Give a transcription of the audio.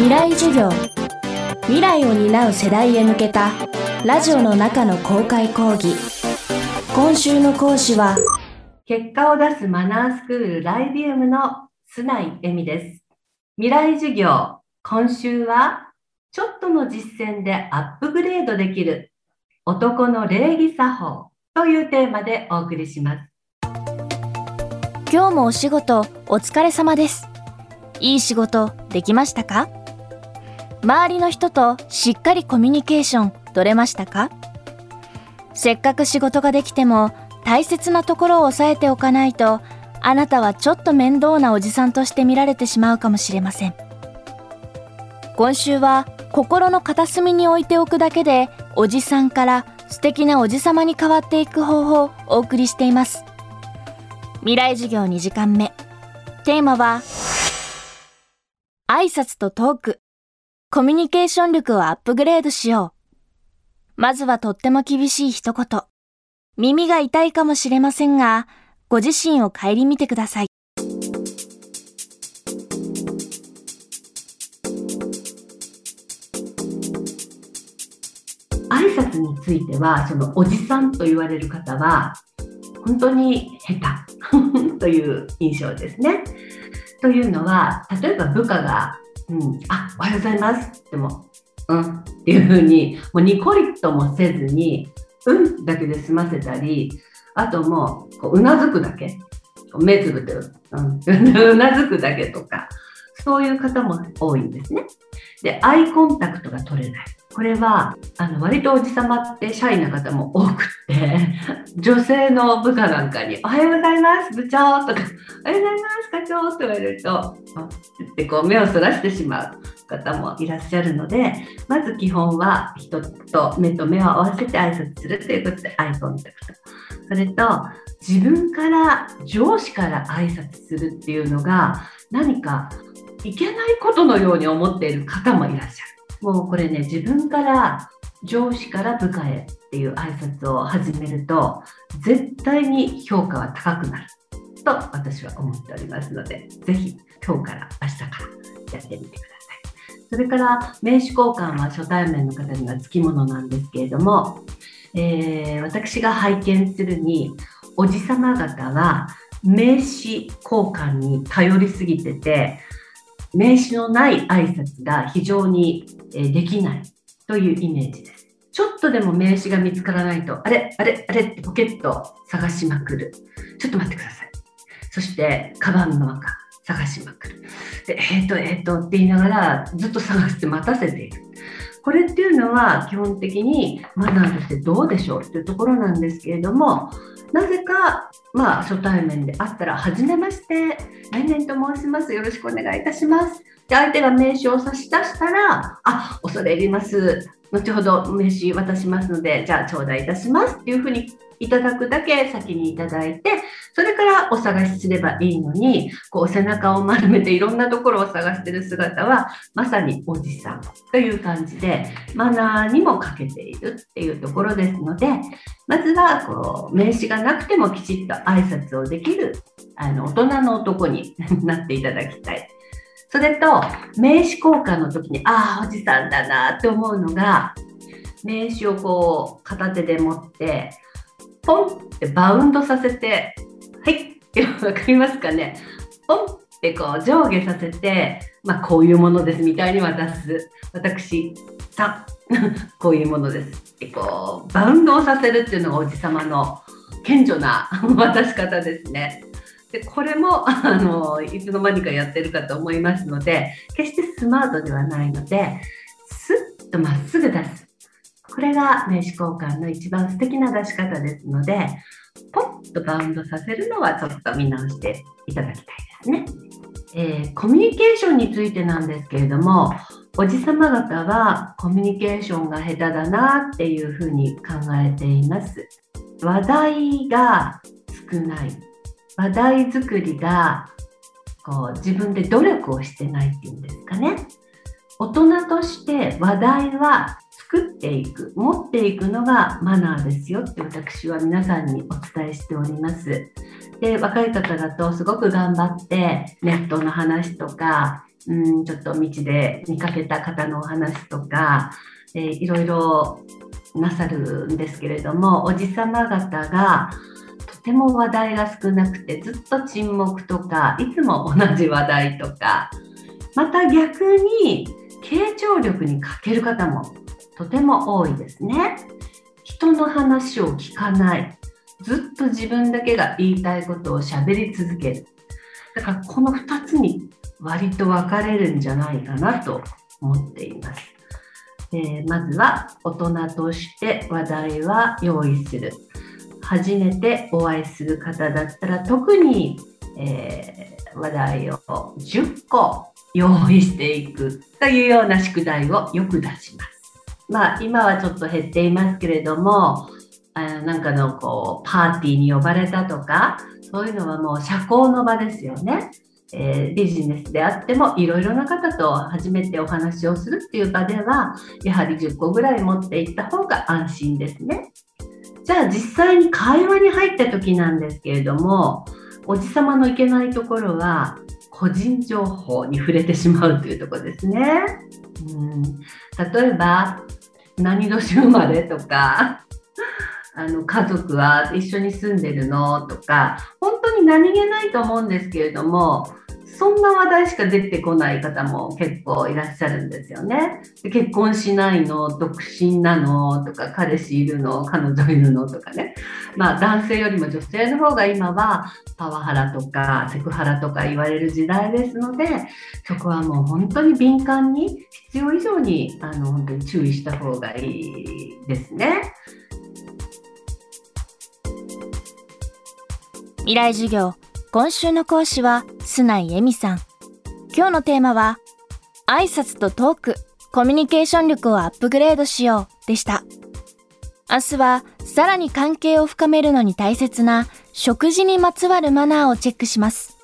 未来授業。未来を担う世代へ向けたラジオの中の公開講義。今週の講師は結果を出すマナースクールライビウムの須内恵美です。未来授業今週はちょっとの実践でアップグレードできる男の礼儀作法というテーマでお送りします。今日もお仕事お疲れ様です。いい仕事できましたか？周りの人としっかりコミュニケーション取れましたか？せっかく仕事ができても大切なところを押さえておかないとあなたはちょっと面倒なおじさんとして見られてしまうかもしれません。今週は心の片隅に置いておくだけでおじさんから素敵なおじさまに変わっていく方法をお送りしています。未来授業2時間目。テーマは挨拶とトーク。コミュニケーション力をアップグレードしよう。まずはとっても厳しい一言。耳が痛いかもしれませんがご自身を顧みてください。挨拶についてはそのおじさんと言われる方は本当に下手。という印象ですね。というのは例えば部下が「うん、あおはようございます」でも「うん」っていうふうにもうニコリともせずに「うん」だけで済ませたりあともうこううなずくだけ。目つぶって、うん、うなずくだけとかそういう方も多いんですね。でアイコンタクトが取れない。これはあの割とおじさまってシャイな方も多くって 女性の部下なんかに「おはようございます部長」とか「おはようございます課長」と言われるとってこう目をそらしてしまう方もいらっしゃるのでまず基本は人と目と目を合わせて挨拶するということでアイコンタクトそれと自分から上司から挨拶するっていうのが何かいけないことのように思っている方もいらっしゃる。もうこれね自分から上司から部下へっていう挨拶を始めると絶対に評価は高くなると私は思っておりますのでぜひ今日から明日からやってみてください。それから名刺交換は初対面の方にはつきものなんですけれども、えー、私が拝見するにおじさま方は名刺交換に頼りすぎてて名刺のない挨拶が非常にできないというイメージです。ちょっとでも名刺が見つからないと、あれ、あれ、あれってポケット探しまくる。ちょっと待ってください。そして、カバンの中探しまくる。で、えっ、ー、と、えっ、ー、とって言いながらずっと探して待たせている。これっていうのは基本的にマナーとしてどうでしょうっていうところなんですけれども、なぜか、まあ、初対面であったら、はじめまして、来年と申します。よろしくお願いいたします。で、相手が名刺を差し出したら、あ、恐れ入ります。後ほど名刺渡しますので、じゃあ頂戴いたしますっていうふうにいただくだけ先にいただいて、それからお探しすればいいのに、こう背中を丸めていろんなところを探してる姿は、まさにおじさんという感じで、マナーにも欠けているっていうところですので、まずはこう名刺がなくてもきちっと挨拶をできるあの大人の男に なっていただきたい。それと名刺交換の時にああおじさんだなって思うのが名刺をこう片手で持ってポンってバウンドさせてはいって分かりますかね？ポンってこう上下させて、まあ、こういうものですみたいに渡す。私さ こういうものです。ってこうバウンドをさせるっていうのがおじさまの顕著な渡し方ですね。でこれもあのいつの間にかやってるかと思いますので決してスマートではないのですっとまっすぐ出す。これが名刺交換の一番素敵な出し方ですのでポッとバウンドさせるのはちょっと見直していただきたいですね。えー、コミュニケーションについてなんですけれどもおじさま方はコミュニケーションが下手だなっていうふうに考えています。話題が少ない話題作りがこう自分で努力をしてないっていうんですかね大人として話題は作っていく持っていくのがマナーですよって私は皆さんにお伝えしております。で若い方だとすごく頑張ってネットの話とかうん、ちょっと道で見かけた方のお話とか、えー、いろいろなさるんですけれどもおじさま方がとても話題が少なくてずっと沈黙とかいつも同じ話題とかまた逆に傾聴力に欠ける方もとても多いですね。人の話を聞かないずっと自分だけが言いたいことをしゃべり続けるだからこの2つに割と分かれるんじゃないかなと思っています。えー、まずは大人として話題は用意する初めてお会いする方だったら特に、えー、話題を10個用意していくというような宿題をよく出します。まあ、今はちょっと減っていますけれども、あなんかのこうパーティーに呼ばれたとか、そういうのはもう社交の場ですよね。えー、ビジネスであってもいろいろな方と初めてお話をするっていう場ではやはり10個ぐらい持っていった方が安心ですね。じゃあ実際に会話に入った時なんですけれどもおじさまのいけないところは個人情報に触れてしまうというところですね。うん例えば何年生まれとかあの家族は一緒に住んでるのとか本当に何気ないと思うんですけれどもそんな話題しか出てこない方も結構いらっしゃるんですよね。結婚しないの独身なのとか彼氏いるの彼女いるのとかね、まあ、男性よりも女性の方が今はパワハラとかセクハラとか言われる時代ですのでそこはもう本当に敏感に必要以上にあの本当に注意した方がいいですね。未来授業今週の講師は須内恵美さん。今日のテーマは挨拶とトークコミュニケーション力をアップグレードしようでした。明日はさらに関係を深めるのに大切な食事にまつわるマナーをチェックします。